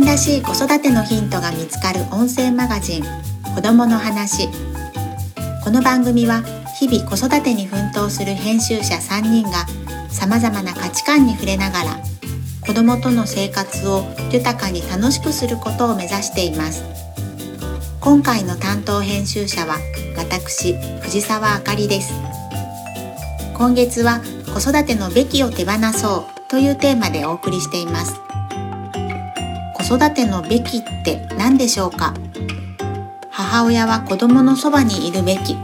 分らしい子育てのヒントが見つかる音声マガジン子供の話。この番組は日々子育てに奮闘する編集者3人がさまざまな価値観に触れながら子供との生活を豊かに楽しくすることを目指しています。今回の担当編集者は私藤沢あかりです。今月は子育てのべきを手放そうというテーマでお送りしています。育てのべきって何でしょうか？母親は子供のそばにいるべき。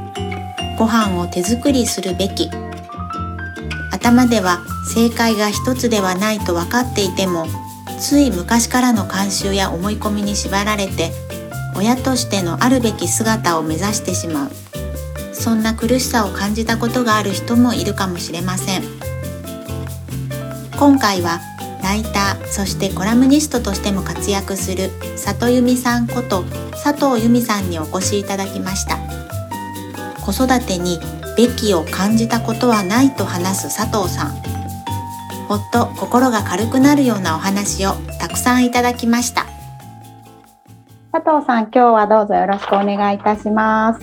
ご飯を手作りするべき。頭では正解が一つではないと分かっていてもつい昔からの慣習や思い込みに縛られて親としてのあるべき姿を目指してしまう。そんな苦しさを感じたことがある人もいるかもしれません。今回はライターそしてコラムニストとしても活躍する里由美さんこと佐藤由美さんにお越しいただきました。子育てにべきを感じたことはないと話す佐藤さん。ほっと心が軽くなるようなお話をたくさんいただきました。佐藤さん今日はどうぞよろしくお願いいたします。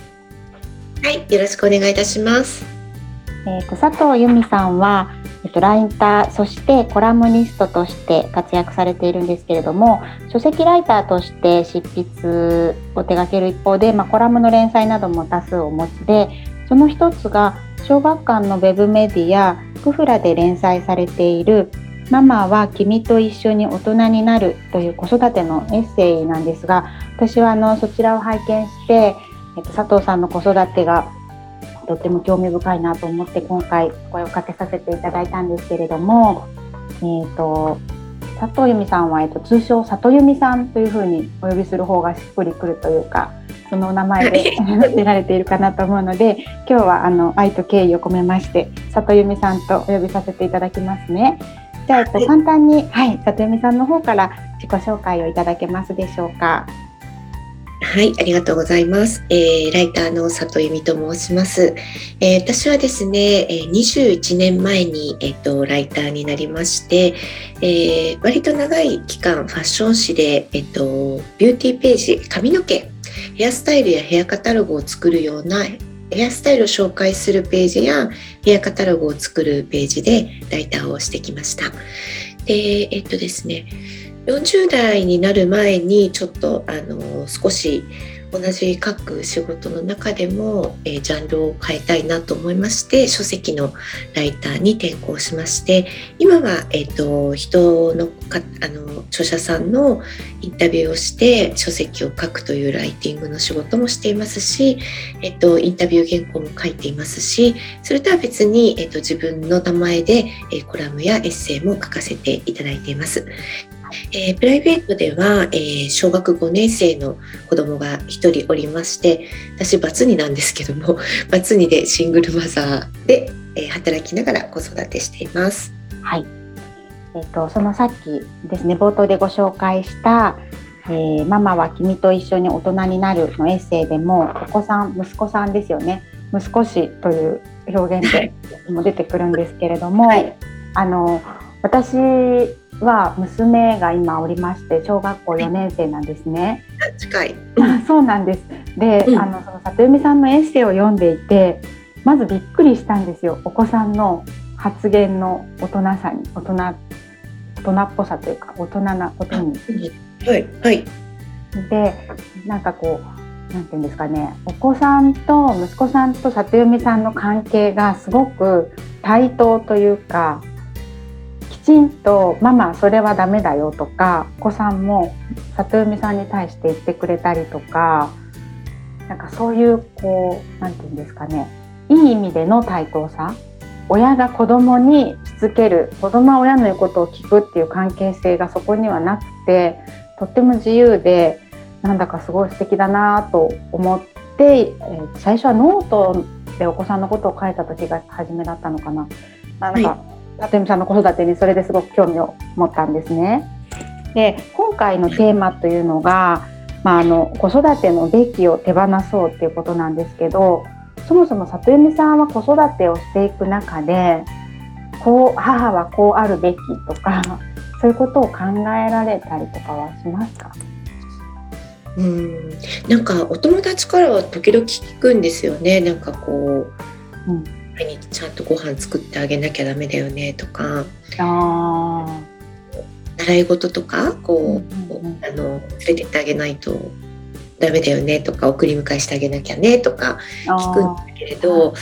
はいよろしくお願いいたします。えっ、ー、と佐藤由美さんはえっと、ライターそしてコラムニストとして活躍されているんですけれども書籍ライターとして執筆を手掛ける一方で、まあ、コラムの連載なども多数お持ちでその一つが小学館のウェブメディアクフラで連載されている「ママは君と一緒に大人になる」という子育てのエッセイなんですが私はあのそちらを拝見して、えっと、佐藤さんの子育てがとっても興味深いなと思って今回声をかけさせていただいたんですけれども、えーと、佐藤由美さんは、えーと、通称里由美さんというふうにお呼びする方がしっくりくるというかその名前で出られているかなと思うので今日はあの愛と敬意を込めまして里由美さんとお呼びさせていただきますね。じゃあ、えっと、簡単に、はい、里由美さんの方から自己紹介をいただけますでしょうか。はい、ありがとうございます。えー、ライターの里由美と申します。えー、私はですね、21年前に、え、ー、と、ライターになりまして、えー、割と長い期間ファッション誌で、えっ、と、ビューティーページ、髪の毛、ヘアスタイルやヘアカタログを作るようなヘアスタイルを紹介するページやヘアカタログを作るページでライターをしてきました。で、えっとですね、40代になる前にちょっとあの少し同じ書く仕事の中でも、えー、ジャンルを変えたいなと思いまして書籍のライターに転向しまして今は、えーと、人のかあの著者さんのインタビューをして書籍を書くというライティングの仕事もしていますし、えーと、インタビュー原稿も書いていますしそれとは別に、えーと、自分の名前で、えー、コラムやエッセイも書かせていただいています。えー、プライベートでは、えー、小学5年生の子供が1人おりまして私バツ2なんですけども バツ2でシングルマザーで、えー、働きながら子育てしています。はい。えーと、そのさっきですね冒頭でご紹介したえー、ママは君と一緒に大人になるのエッセイでもお子さん息子さんですよね。息子氏という表現でも出てくるんですけれども、はい、あの私は娘が今おりまして小学校4年生なんですね。近い。そうなんです。で、うん、あのその里由美さんのエッセイを読んでいて、まずびっくりしたんですよ。お子さんの発言の大人さに、大人大人っぽさというか大人なことに。はいはい。で、なんかこうなんていうんですかね、お子さんと息子さんと里由美さんの関係がすごく対等というか。ちんと「ママそれはダメだよ」とかお子さんも里由美さんに対して言ってくれたりとかなんかそういうこう何て言うんですかねいい意味での対等さ親が子供にしつける子供は親の言うことを聞くっていう関係性がそこにはなくてとっても自由でなんだかすごい素敵だなと思って、え、最初はノートでお子さんのことを書いた時が初めだったのかな。なんか、はい里見さんの子育てにそれですごく興味を持ったんですね。で今回のテーマというのが、まあ、あの子育てのべきを手放そうっていうことなんですけどそもそも里由さんは子育てをしていく中でこう母はこうあるべきとかそういうことを考えられたりとかはしますか？うん。なんかお友達からは時々聞くんですよね。なんかこう、うん、毎日ちゃんとご飯作ってあげなきゃダメだよねとかあ習い事とかこう、うんうん、あの連れてってあげないとダメだよねとか送り迎えしてあげなきゃねとか聞くんだけれど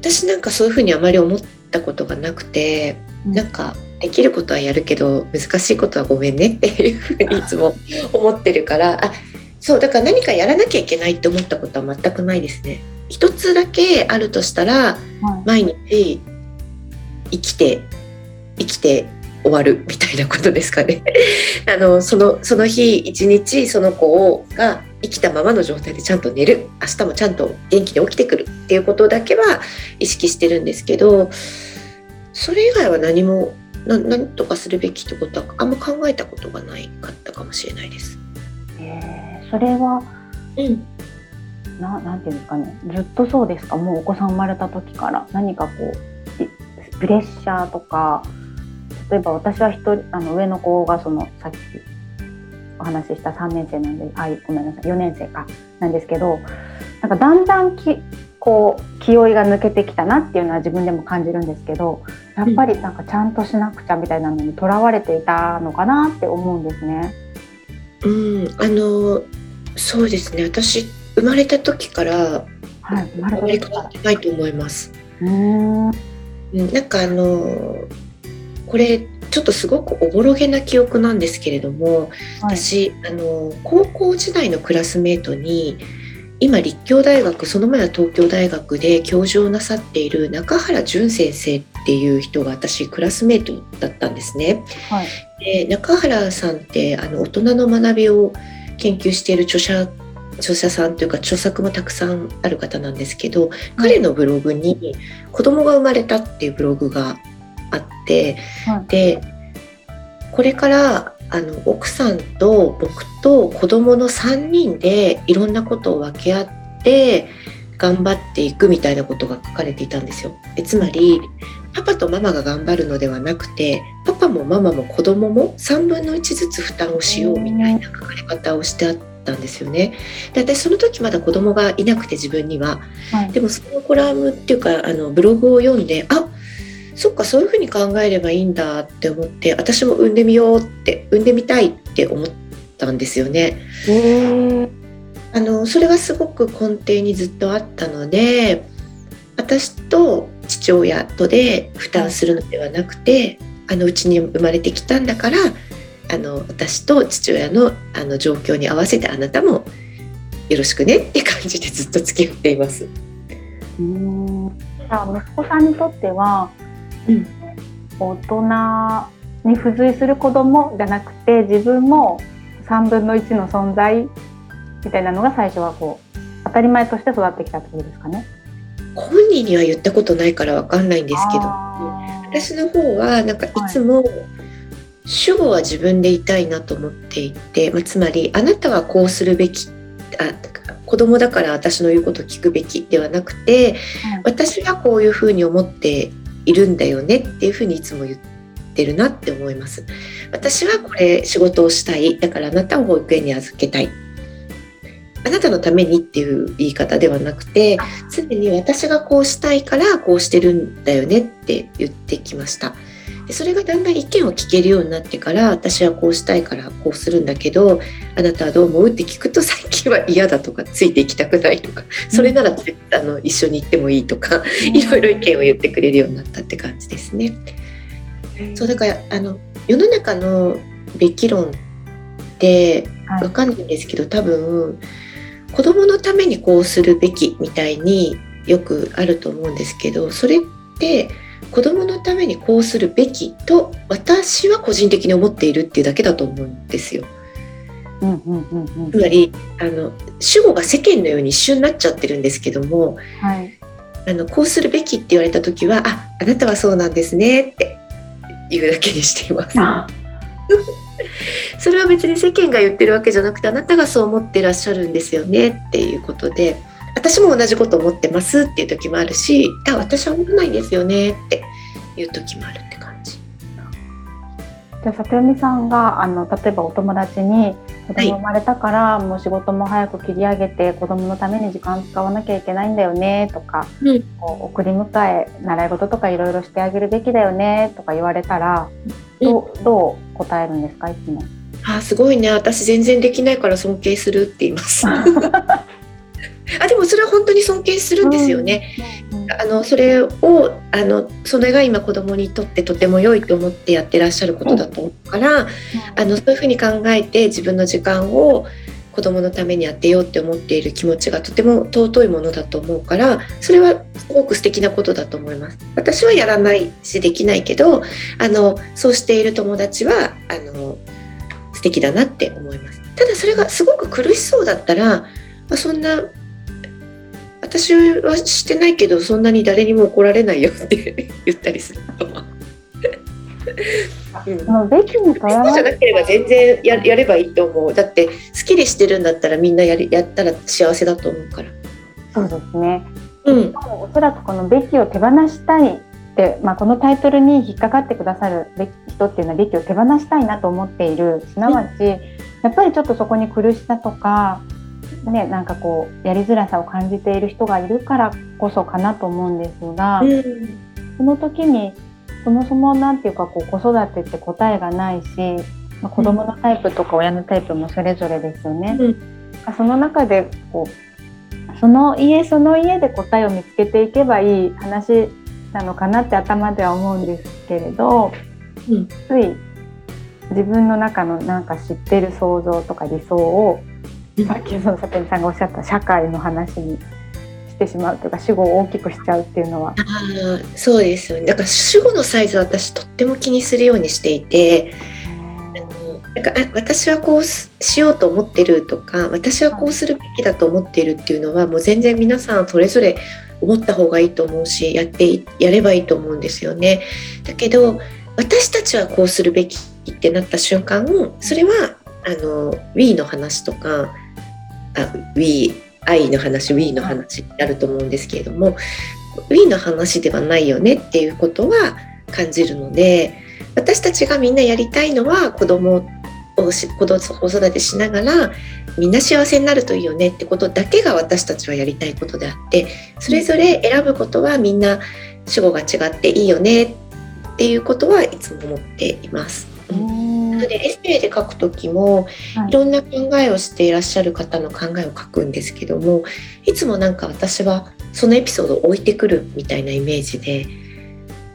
私なんかそういうふうにあまり思ったことがなくて、うん、なんかできることはやるけど難しいことはごめんねっていうふうにいつも思ってるからあそうだから何かやらなきゃいけないって思ったことは全くないですね。一つだけあるとしたら、はい、毎日生きて生きて終わるみたいなことですかね。あのそのその日一日その子をが生きたままの状態でちゃんと寝る明日もちゃんと元気で起きてくるっていうことだけは意識してるんですけどそれ以外は何も何とかするべきってことはあんま考えたことがないかったかもしれないです。えー、それは、うん、ななんていうんですかね。ずっとそうですか。もうお子さん生まれた時から。何かこうプレッシャーとか例えば私は一人あの上の子がそのさっきお話しした3年生なんであごめんなさい。4年生か。なんですけどなんかだんだんきこう気負いが抜けてきたなっていうのは自分でも感じるんですけどやっぱりなんかちゃんとしなくちゃみたいなのにとらわれていたのかなって思うんですね。うん。あのそうですね。私生まれた時から、はい、生まれ変わってないと思います。うんなんかあのこれちょっとすごくおぼろげな記憶なんですけれども、はい、私あの高校時代のクラスメートに今立教大学その前は東京大学で教授をなさっている中原淳先生っていう人が私クラスメートだったんですね。はい、で中原さんってあの大人の学びを研究している著者著者さんというか著作もたくさんある方なんですけど、彼のブログに「子供が生まれた」っていうブログがあって、はい、でこれからあの奥さんと僕と子供の3人でいろんなことを分け合って頑張っていくみたいなことが書かれていたんですよ。えつまりパパとママが頑張るのではなくてパパもママも子供も3分の1ずつ負担をしようみたいな書かれ方をしてあったんですよね。で私その時まだ子供がいなくて自分には、はい、でもそのコラムっていうかあのブログを読んであそっかそういうふうに考えればいいんだって思って私も産んでみようって産んでみたいって思ったんですよね。あのそれはすごく根底にずっとあったので私と父親とで負担するのではなくてあのうちに生まれてきたんだからあの私と父親のあの状況に合わせてあなたもよろしくねって感じでずっと付き合っています。うん息子さんにとってはうん、大人に付随する子供じゃなくて自分も3分の1の存在みたいなのが最初はこう当たり前として育ってきたってことですかね。本人には言ったことないからわかんないんですけど私の方はなんかいつも、主語は自分でいたいなと思っていて、まあ、つまりあなたはこうするべきあ子供だから私の言うことを聞くべきではなくて、私はこういうふうに思っているんだよねっていうふうにいつも言ってるなって思います。私はこれ仕事をしたい。だからあなたを保育園に預けたい。あなたのためにっていう言い方ではなくて、常に私がこうしたいからこうしてるんだよねって言ってきました。でそれがだんだん意見を聞けるようになってから私はこうしたいからこうするんだけどあなたはどう思う？って聞くと最近は嫌だとか ついていきたくないとかそれなら、あの一緒に行ってもいいとかいろいろ意見を言ってくれるようになったって感じですね。そうだからあの世の中のべき論って分かんないんですけど多分子供のためにこうするべきみたいによくあると思うんですけどそれって子供のためにこうするべきと私は個人的に思っているっていうだけだと思うんですよ。つまりあの主語が世間のように一瞬になっちゃってるんですけども、はい、あのこうするべきって言われた時はああなたはそうなんですねって言うだけにしています。それは別に世間が言ってるわけじゃなくてあなたがそう思ってらっしゃるんですよねっていうことで私も同じこと思ってますっていう時もあるしあ私は思わないですよねっていう時もあるって感じ。じゃあ里読さんがあの例えばお友達に子供生まれたから、はい、もう仕事も早く切り上げて子供のために時間使わなきゃいけないんだよねとか、うん、こう送り迎え習い事とかいろいろしてあげるべきだよねとか言われたらど,、うどう答えるんですかいつも？あすごいね私全然できないから尊敬するって言います。あでもそれは本当に尊敬するんですよね。うん、あのそれをあのそれが今子供にとってとても良いと思ってやってらっしゃることだと思うから、うん、あのそういうふうに考えて自分の時間を子供のためにやってよって思っている気持ちがとても尊いものだと思うからそれはすごく素敵なことだと思います。私はやらないしできないけどあのそうしている友達はあの素敵だなって思います。ただそれがすごく苦しそうだったら、まあ、そんな私はしてないけどそんなに誰にも怒られないよって 言ったりすると。う。ん、べきにとらじゃなければ全然ややればいいと思う。だって好きでしてるんだったらみんなやりやったら幸せだと思うから。そうですね、うん、おそらくこの「べきを手放したい」って、まあ、このタイトルに引っかかってくださる人っていうのはべきを手放したいなと思っているすなわち、やっぱりちょっとそこに苦しさとかね、なんかこうやりづらさを感じている人がいるからこそかなと思うんですが、うん、その時にそもそも何て言うかこう子育てって答えがないし、まあ、子供のタイプとか親のタイプもそれぞれですよね。うん、その中でこうその家その家で答えを見つけていけばいい話なのかなって頭では思うんですけれど、うん、つい自分の中のなんか知ってる想像とか理想を さっきその里見さんがおっしゃった社会の話にしてしまうというか主語を大きくしちゃうっていうのは。あそうですよねだから主語のサイズは私とっても気にするようにしていて。なんか私はこうしようと思ってるとか私はこうするべきだと思っているっていうのはもう全然皆さんそれぞれ思った方がいいと思うしやってやればいいと思うんですよね。だけど私たちはこうするべきってなった瞬間それはあの We の話とか We 愛の話 We の話になると思うんですけれども We の話ではないよねっていうことは感じるので私たちがみんなやりたいのは子供を子育てしながらみんな幸せになるといいよねってことだけが私たちはやりたいことであってそれぞれ選ぶことはみんな主語が違っていいよねっていうことはいつも思っています。うんのでエッセイで書く時も、い、ろんな考えをしていらっしゃる方の考えを書くんですけどもいつもなんか私はそのエピソードを置いてくるみたいなイメージで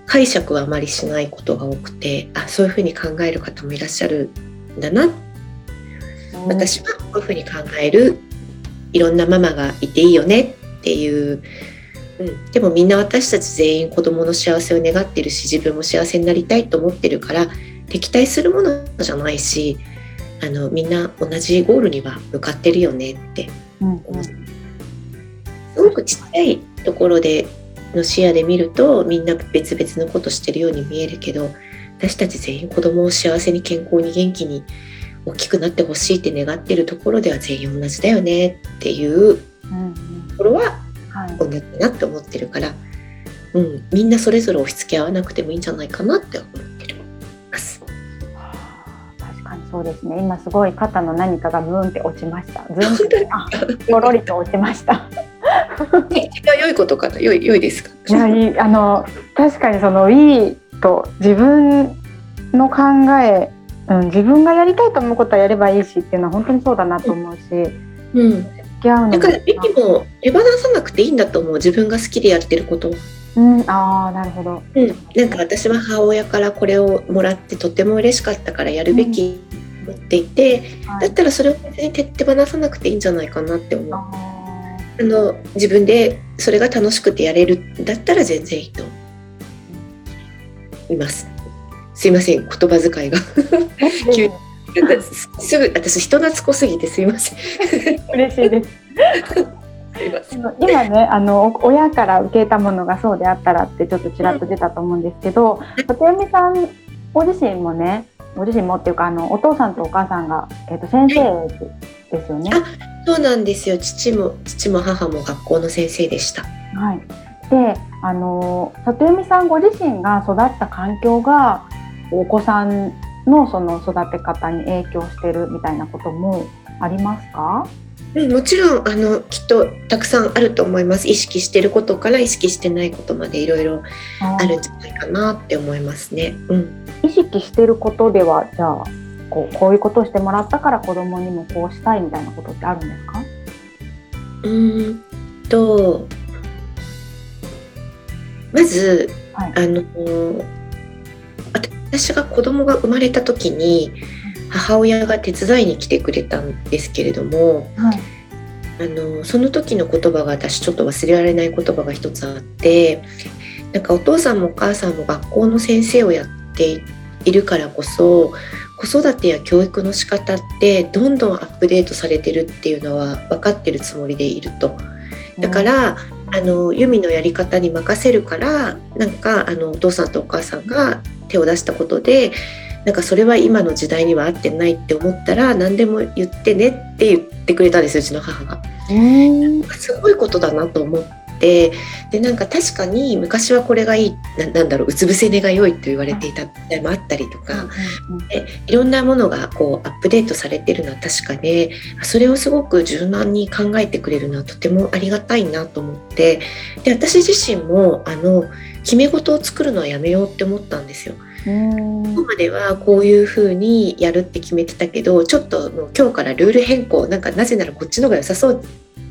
解釈はあまりしないことが多くてあそういうふうに考える方もいらっしゃるんだな。私はこういうふうに考えるいろんなママがいていいよねっていう、うん、でもみんな私たち全員子どもの幸せを願ってるし自分も幸せになりたいと思ってるから敵対するものじゃないしあのみんな同じゴールには向かってるよねって、うんうん、すごくちっちゃいところでの視野で見るとみんな別々のことしてるように見えるけど私たち全員子供を幸せに健康に元気に大きくなってほしいって願ってるところでは全員同じだよねっていうところは同じだなって思ってるから、うん、みんなそれぞれ押し付け合わなくてもいいんじゃないかなって思っそうですね。今すごい肩の何かがブーンって落ちました。ズンって。ポロリと落ちました。良いことかな？良い良いですか？いやいあの確かにそのいいと自分の考え、うん、自分がやりたいと思うことはやればいいしっていうのは本当にそうだなと思うし、うん、だから駅も手放さなくていいんだと思う自分が好きでやってること。うん、ああなるほど、うん、なんか私は母親からこれをもらってとても嬉しかったからやるべき思っていて、はい、だったらそれを別に手放さなくていいんじゃないかなって思う。あの自分でそれが楽しくてやれるんだったら全然いいといます。すいません言葉遣いが 急にすぐ私人懐っこすぎてすいません。嬉しいです。今ねあの親から受けたものがそうであったらってちょっとちらっと出たと思うんですけど里読さんご自身もねご自身もっていうかあのお父さんとお母さんが、えー、と先生ですよね。そうなんですよ父も父も母も学校の先生でした。はい、であの里読さんご自身が育った環境がお子さんのその育て方に影響してるみたいなこともありますか？うん、もちろんあのきっとたくさんあると思います。意識してることから意識してないことまでいろいろあるんじゃないかなって思いますね。うん、意識してることではじゃあこうこういうことをしてもらったから子供にもこうしたいみたいなことってあるんですか？うんとまず、はい、あの私が子供が生まれた時に母親が手伝いに来てくれたんですけれども、はい、あのその時の言葉が私ちょっと忘れられない言葉が一つあってなんかお父さんもお母さんも学校の先生をやっているからこそ子育てや教育の仕方ってどんどんアップデートされてるっていうのは分かってるつもりでいると。だから、あのユミのやり方に任せるからなんかあのお父さんとお母さんが手を出したことでなんかそれは今の時代には合ってないって思ったら何でも言ってねって言ってくれたんですうちの母が。すごいことだなと思ってでなんか確かに昔はこれがいいなんだろううつ伏せ寝が良いと言われていた時代もあったりとか、でいろんなものがこうアップデートされてるのは確かでそれをすごく柔軟に考えてくれるのはとてもありがたいなと思ってで私自身もあの決め事を作るのはやめようって思ったんですよ。ここまではこういうふうにやるって決めてたけどちょっともう今日からルール変更なんかなぜならこっちの方が良さそう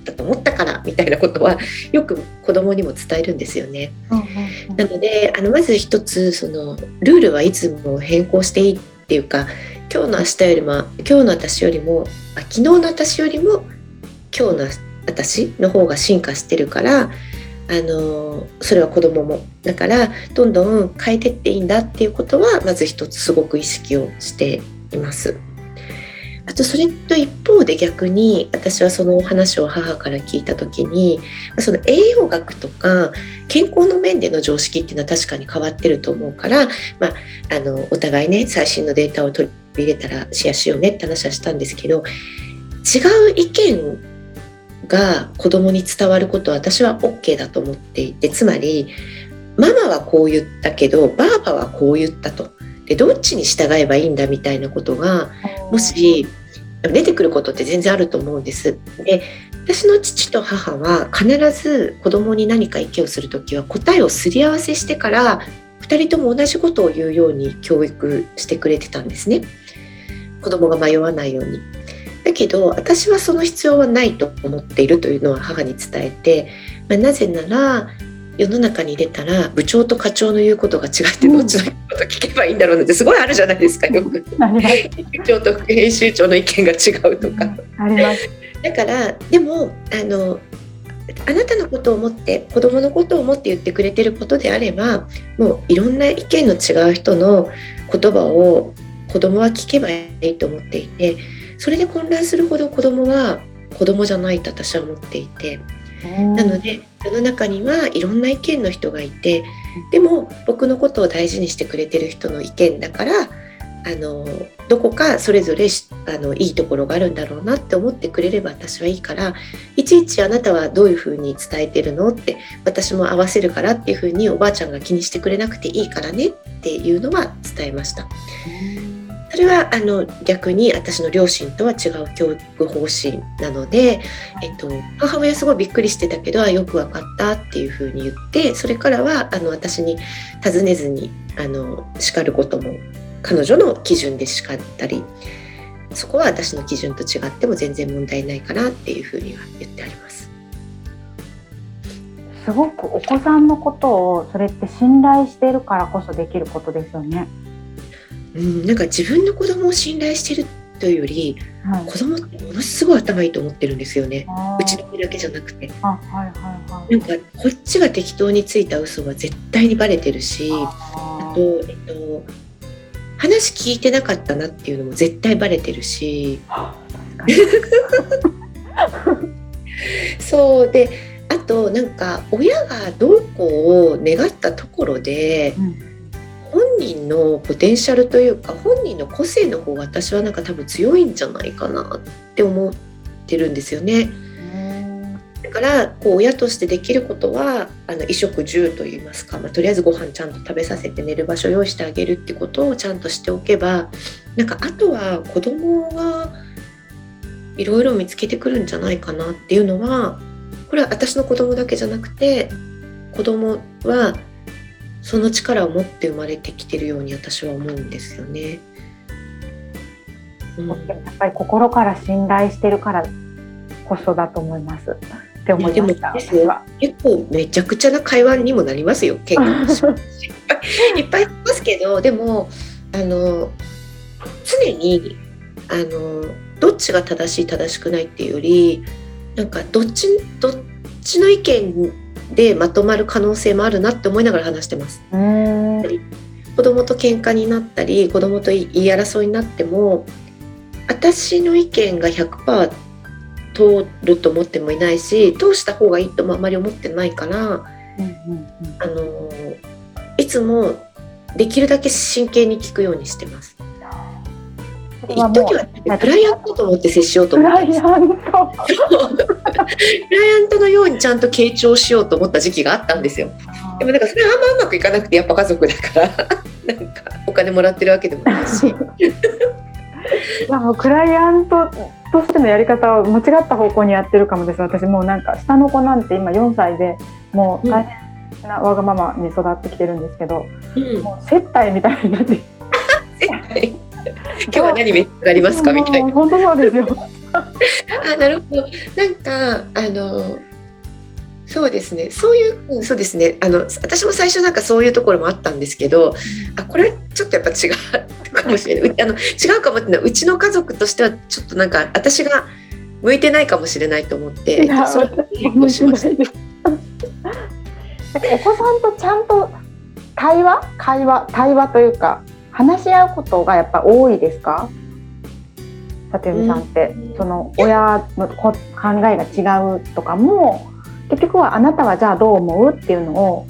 だと思ったからみたいなことはよく子供にも伝えるんですよね。なのであのまず一つそのルールはいつも変更していいっていうか今日の明日よりも今日の私よりもあ昨日の私よりも今日の私の方が進化してるからあのそれは子供もだからどんどん変えてっていいんだっていうことはまず一つすごく意識をしています。あとそれと一方で逆に私はそのお話を母から聞いた時にその栄養学とか健康の面での常識っていうのは確かに変わってると思うから、まあ、あのお互いね最新のデータを取り入れたらシェアしようねって話はしたんですけど違う意見が子供に伝わることは私は OK だと思っていてつまりママはこう言ったけどばあばはこう言ったとでどっちに従えばいいんだみたいなことがもし出てくることって全然あると思うんです。で私の父と母は必ず子供に何か意見をする時は答えをすり合わせしてから2人とも同じことを言うように教育してくれてたんですね。子供が迷わないように。だけど私はその必要はないと思っているというのは母に伝えて、まあ、なぜなら世の中に出たら部長と課長の言うことが違ってどっちの言うこと聞けばいいんだろうなってすごいあるじゃないですかよく。部長と副編集長の意見が違うとか。ありますだからでもあのあなたのことを思って子供のことを思って言ってくれてることであればもういろんな意見の違う人の言葉を子供は聞けばいいと思っていてそれで混乱するほど子供は子供じゃないと私は思っていて。なので世の中にはいろんな意見の人がいてでも僕のことを大事にしてくれてる人の意見だからあのどこかそれぞれあのいいところがあるんだろうなって思ってくれれば私はいいからいちいちあなたはどういうふうに伝えてるのって私も合わせるからっていうふうにおばあちゃんが気にしてくれなくていいからねっていうのは伝えました。それはあの逆に私の両親とは違う教育方針なので、えっと、母親すごいびっくりしてたけどよく分かったっていうふうに言ってそれからはあの私に尋ねずにあの叱ることも彼女の基準で叱ったりそこは私の基準と違っても全然問題ないかなっていうふうには言ってあります。すごくお子さんのことをそれって信頼しているからこそできることですよね。うん、なんか自分の子供を信頼してるというより、はい、子供ってものすごい頭いいと思ってるんですよね。うちの子だけじゃなくて、はいはいはい、なんかこっちが適当についた嘘は絶対にバレてるしあと、えっと、話聞いてなかったなっていうのも絶対バレてるし。そうであとなんか親がどうこう願ったところで、うん本人のポテンシャルというか本人の個性の方が私はなんか多分強いんじゃないかなって思ってるんですよね。だからこう親としてできることはあの衣食住といいますか、まあ、とりあえずご飯ちゃんと食べさせて寝る場所用意してあげるってことをちゃんとしておけばなんかあとは子供がいろいろ見つけてくるんじゃないかなっていうのはこれは私の子供だけじゃなくて子供はその力を持って生まれてきてるように私は思うんですよね。うん、やっぱり心から信頼してるからこそだと思います。って思いました。結構めちゃくちゃな会話にもなりますよ。結構いっぱいいますけど、でもあの常にあのどっちが正しい正しくないっていうより、なんかどっちどっちの意見でまとまる可能性もあるなって思いながら話してます。子供と喧嘩になったり子供と言い争いになっても私の意見が100%通ると思ってもいないし通した方がいいともあまり思ってないから、うんうんうん、あのいつもできるだけ真剣に聞くようにしてます。一時はクライアントと思って接しようと思ってクライアントクライアントのようにちゃんと傾聴しようと思った時期があったんですよ。でもなんかそれはあんまうまくいかなくてやっぱ家族だから なんかお金もらってるわけでもないし。まあクライアントとしてのやり方を間違った方向にやってるかもです。私もうなんか下の子なんて今4歳でもう大変なわがままに育ってきてるんですけど、うん、もう接待みたいになって。接待 今日は何召し上がりますか？みたいな。本当そうですよ。あなるほど。なんかあのそうですねそういうそうですねあの私も最初なんかそういうところもあったんですけどあこれちょっとやっぱ違うかもしれないあの違うかもっていうのはうちの家族としてはちょっとなんか私が向いてないかもしれないと思ってそれをしました。お子さんとちゃんと対話？会話？対話というか話し合うことがやっぱ多いですか？里見さんって、うん、その親の考えが違うとかも結局はあなたはじゃあどう思うっていうのを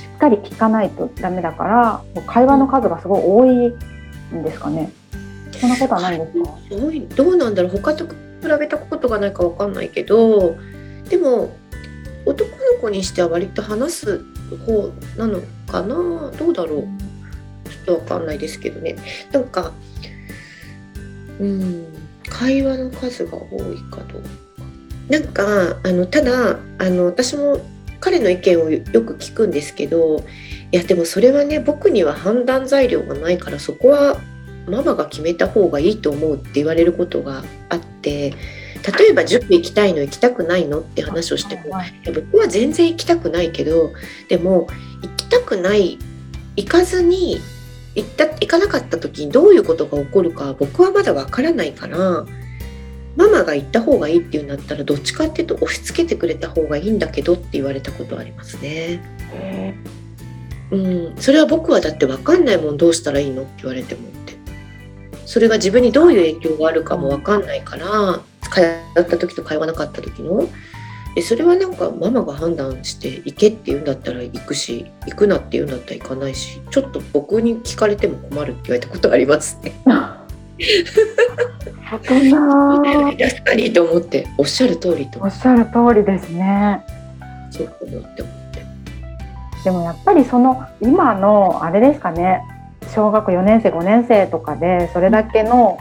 しっかり聞かないとダメだから会話の数がすごい多いんですかね。そんなことはないですか？どうなんだろう。他と比べたことがないかわかんないけどでも男の子にしては割と話す方なのかな？どうだろうとわかんないですけどね。なんかうん会話の数が多いかどうかなんかあのただあの私も彼の意見をよく聞くんですけどいやでもそれはね僕には判断材料がないからそこはママが決めた方がいいと思うって言われることがあって例えば塾行きたいの行きたくないのって話をしても僕は全然行きたくないけどでも行きたくない行かずに行った行かなかった時にどういうことが起こるか僕はまだわからないからママが行った方がいいっていうんだったらどっちかっていうと押し付けてくれた方がいいんだけどって言われたことありますね。うん、それは僕はだって分かんないもんどうしたらいいのって言われてもって。それが自分にどういう影響があるかも分かんないから通った時と通わなかった時のえそれはなんかママが判断して行けって言うんだったら行くし行くなって言うんだったら行かないしちょっと僕に聞かれても困るって言われたことありますね。確かにと思っておっしゃる通りとおっしゃる通りですね。そう思って思ってでもやっぱりその今のあれですかね小学4年生5年生とかでそれだけの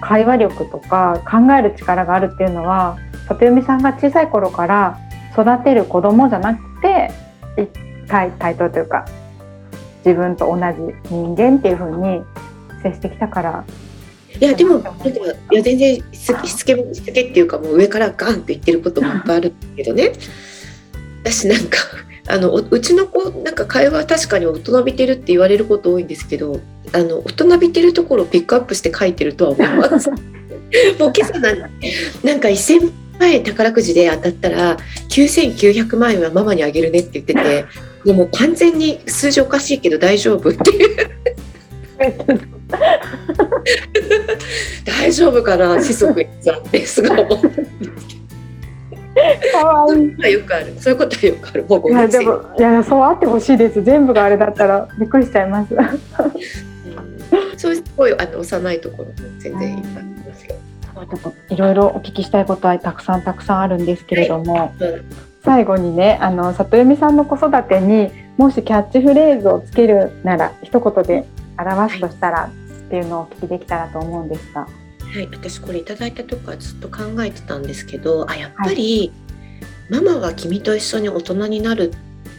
会話力とか考える力があるっていうのは里由美さんが小さい頃から育てる子供じゃなくて対対等というか自分と同じ人間っていう風に接してきたからいやでもいや全然しつけしつけっていうかもう上からガンって言ってることもいっぱいあるけどね私なんか あのうちの子なんか会話確かに大人びてるって言われること多いんですけどあの大人びてるところをピックアップして書いてるとは思います。もう今朝なんなんか1000万円宝くじで当たったら9900万円はママにあげるねって言ってて でも完全に数字おかしいけど大丈夫っていう大丈夫かな子息にさってすごい思ってるんですけど。かわいい。よくある。そういうことはよくある。もういやでもいやそうあってほしいです。全部があれだったらびっくりしちゃいます。そういうすごいあの幼いところも全然いっぱいといろいろお聞きしたいことはたくさんたくさんあるんですけれども、最後にねあの里由美さんの子育てにもしキャッチフレーズをつけるなら一言で表すとしたら、っていうのをお聞きできたらと思うんですが。はい、私これいただいた時からずっと考えてたんですけどあやっぱり、はい、ママは君と一緒に大人になる」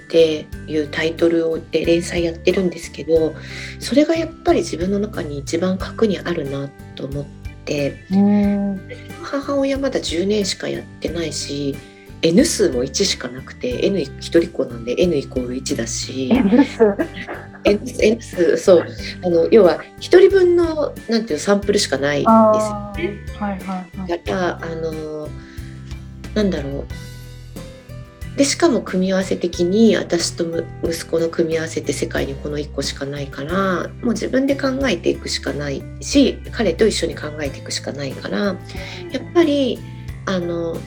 っていうタイトルで連載やってるんですけどそれがやっぱり自分の中に一番核にあるなと思って母親まだ10年しかやってないし N 数も1しかなくて N 一人っ子なんで N イコール1だし。N 数。N, N 数そう。あの要は1人分のなんていうサンプルしかないんですよね。はいはいはい、だからあのなんだろうでしかも組み合わせ的に私と息子の組み合わせって世界にこの1個しかないからもう自分で考えていくしかないし彼と一緒に考えていくしかないからやっぱりあの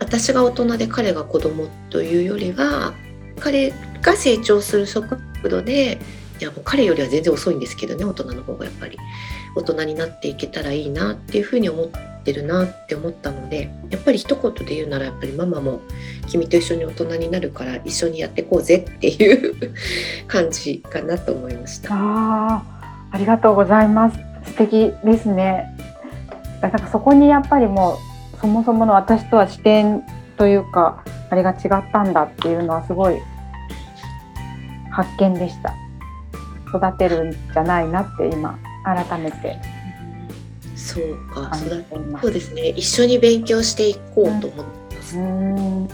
私が大人で彼が子供というよりは彼が成長する速度でいやもう彼よりは全然遅いんですけどね大人の方がやっぱり。大人になっていけたらいいなっていうふうに思ってるなって思ったのでやっぱり一言で言うならやっぱりママも君と一緒に大人になるから一緒にやっていこうぜっていう感じかなと思いました。あありがとうございます素敵ですね。だからそこにやっぱりもうそもそもの私とは視点というかあれが違ったんだっていうのはすごい発見でした育てるんじゃないなって今改めて。そうかそうですね。一緒に勉強していこうと思ってます、うん、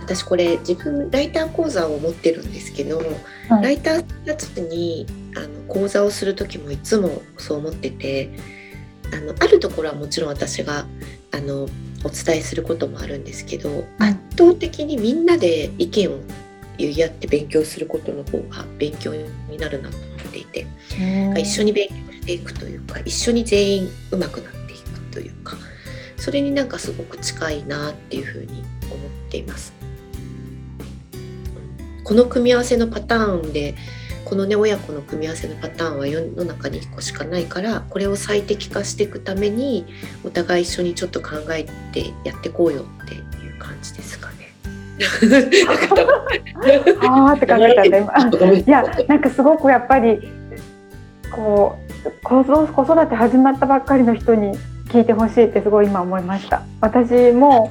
私これ自分ライター講座を持ってるんですけど、はい、ライターやつにあの講座をする時もいつもそう思っててあのあるところはもちろん私があのお伝えすることもあるんですけど、圧倒的にみんなで意見を言い合って勉強することの方が勉強になるなと思っていて、一緒に勉強していくというか一緒に全員上手くなっていくというかそれになんかすごく近いなっていうふうに思っています。この組み合わせのパターンでこのね親子の組み合わせのパターンは世の中に1個しかないからこれを最適化していくためにお互い一緒にちょっと考えてやってこうよっていう感じですかね。ああって考えたね いやなんかすごくやっぱりこう子育て始まったばっかりの人に聞いてほしいってすごい今思いました。私も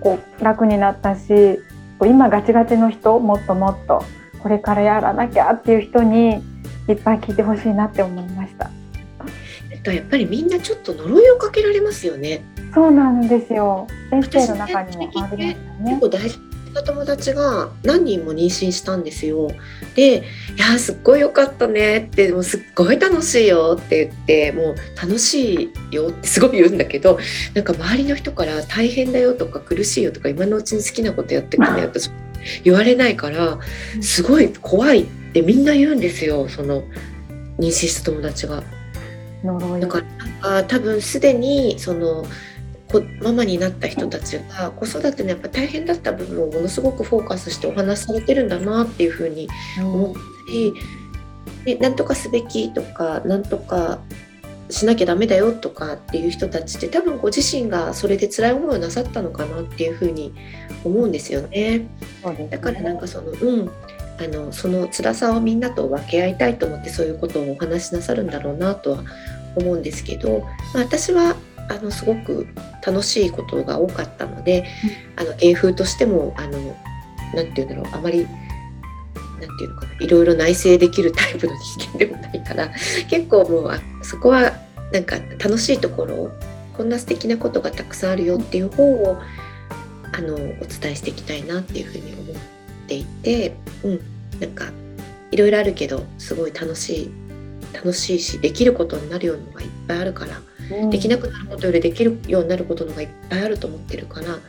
こう楽になったし今ガチガチの人もっともっとこれからやらなきゃっていう人にいっぱい聞いてほしいなって思いました。やっぱりみんなちょっと呪いをかけられますよね。そうなんですよ。エッセイの中にもありますね。結構大事な友達が何人も妊娠したんですよ。で「いやすっごい良かったね」って「もうすっごい楽しいよ」って言って「もう楽しいよ」ってすごい言うんだけどなんか周りの人から「大変だよ」とか「苦しいよ」とか今のうちに好きなことやってくね私言われないからすごい怖いってみんな言うんですよその妊娠した友達が。だから多分すでにそのママになった人たちが子育てのやっぱ大変だった部分をものすごくフォーカスしてお話しされてるんだなっていうふうに思ったり、でなんとかすべきとかなんとかしなきゃダメだよとかっていう人たちって多分ご自身がそれで辛い思いをなさったのかなっていうふうに思うんですよね。ねだからなんかそのうんあのその辛さをみんなと分け合いたいと思ってそういうことをお話しなさるんだろうなとは思うんですけど、まあ、私はあのすごく楽しいことが多かったので、うん、あの芸風としてもあのなて言うんだろうあまりなんていうのかないろいろ内省できるタイプの人間でもないから結構もうあそこはなんか楽しいところこんな素敵なことがたくさんあるよっていう方をあのお伝えしていきたいなっていうふうに思っていて、うん、なんかいろいろあるけどすごい楽しい楽しいしできることになるようなのがいっぱいあるから、うん、できなくなることよりできるようになることのがいっぱいあると思ってるから、はい、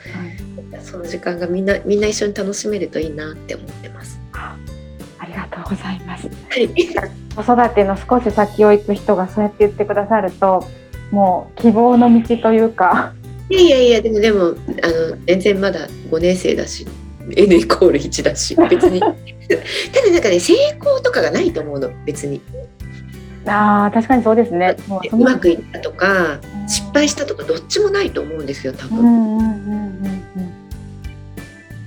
その時間がみんなみんな一緒に楽しめるといいなって思ってます。ありがとうございます。子育ての少し先を行く人がそうやって言ってくださると、もう希望の道というか。いやいやいやでもでもあの全然まだ5年生だし N イコール1だし別に ただなんかね成功とかがないと思うの別に。あ確かにそうですね。うまくいったとか、失敗したとかどっちもないと思うんですよ多分、うんうんうんうん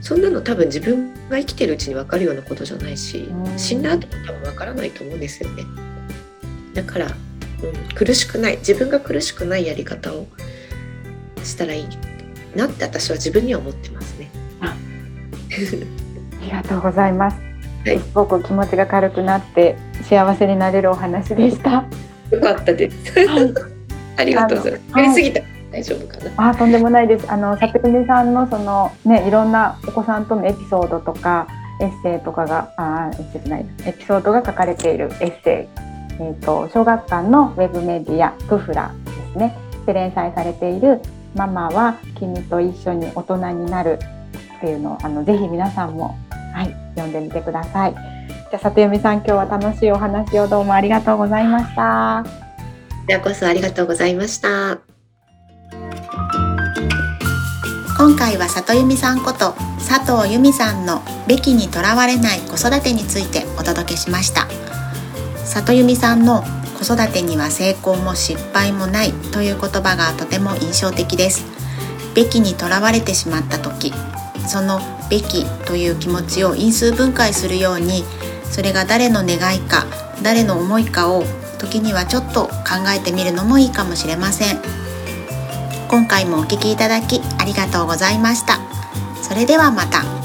そんなの多分自分が生きてるうちに分かるようなことじゃないし、うん。死んだ後も多分分からないと思うんですよね。だから、うん、苦しくない。自分が苦しくないやり方をしたらいいなって私は自分には思ってますね。ありがとうございます。はいすごく気持ちが軽くなって幸せになれるお話でした。よかったです。はいありがとうございます。やりすぎたら大丈夫かな？あとんでもないです。あの里見さんのそのねいろんなお子さんとのエピソードとかエッセイとかがあエッセイじゃないエピソードが書かれているエッセイ、えっ、と小学館のウェブメディアクフラですねで連載されているママは君と一緒に大人になるっていうのをあのぜひ皆さんもはい読んでみてください。じゃあ里由美さん今日は楽しいお話をどうもありがとうございました。こちらこそありがとうございました。今回は里由美さんこと佐藤由美さんの「べきにとらわれない子育て」についてお届けしました里由美さんの「子育てには成功も失敗もない」という言葉がとても印象的ですべきにとらわれてしまった時その「べき」という気持ちを因数分解するようにそれが誰の願いか誰の思いかを時にはちょっと考えてみるのもいいかもしれません今回もお聞きいただきありがとうございました。それではまた。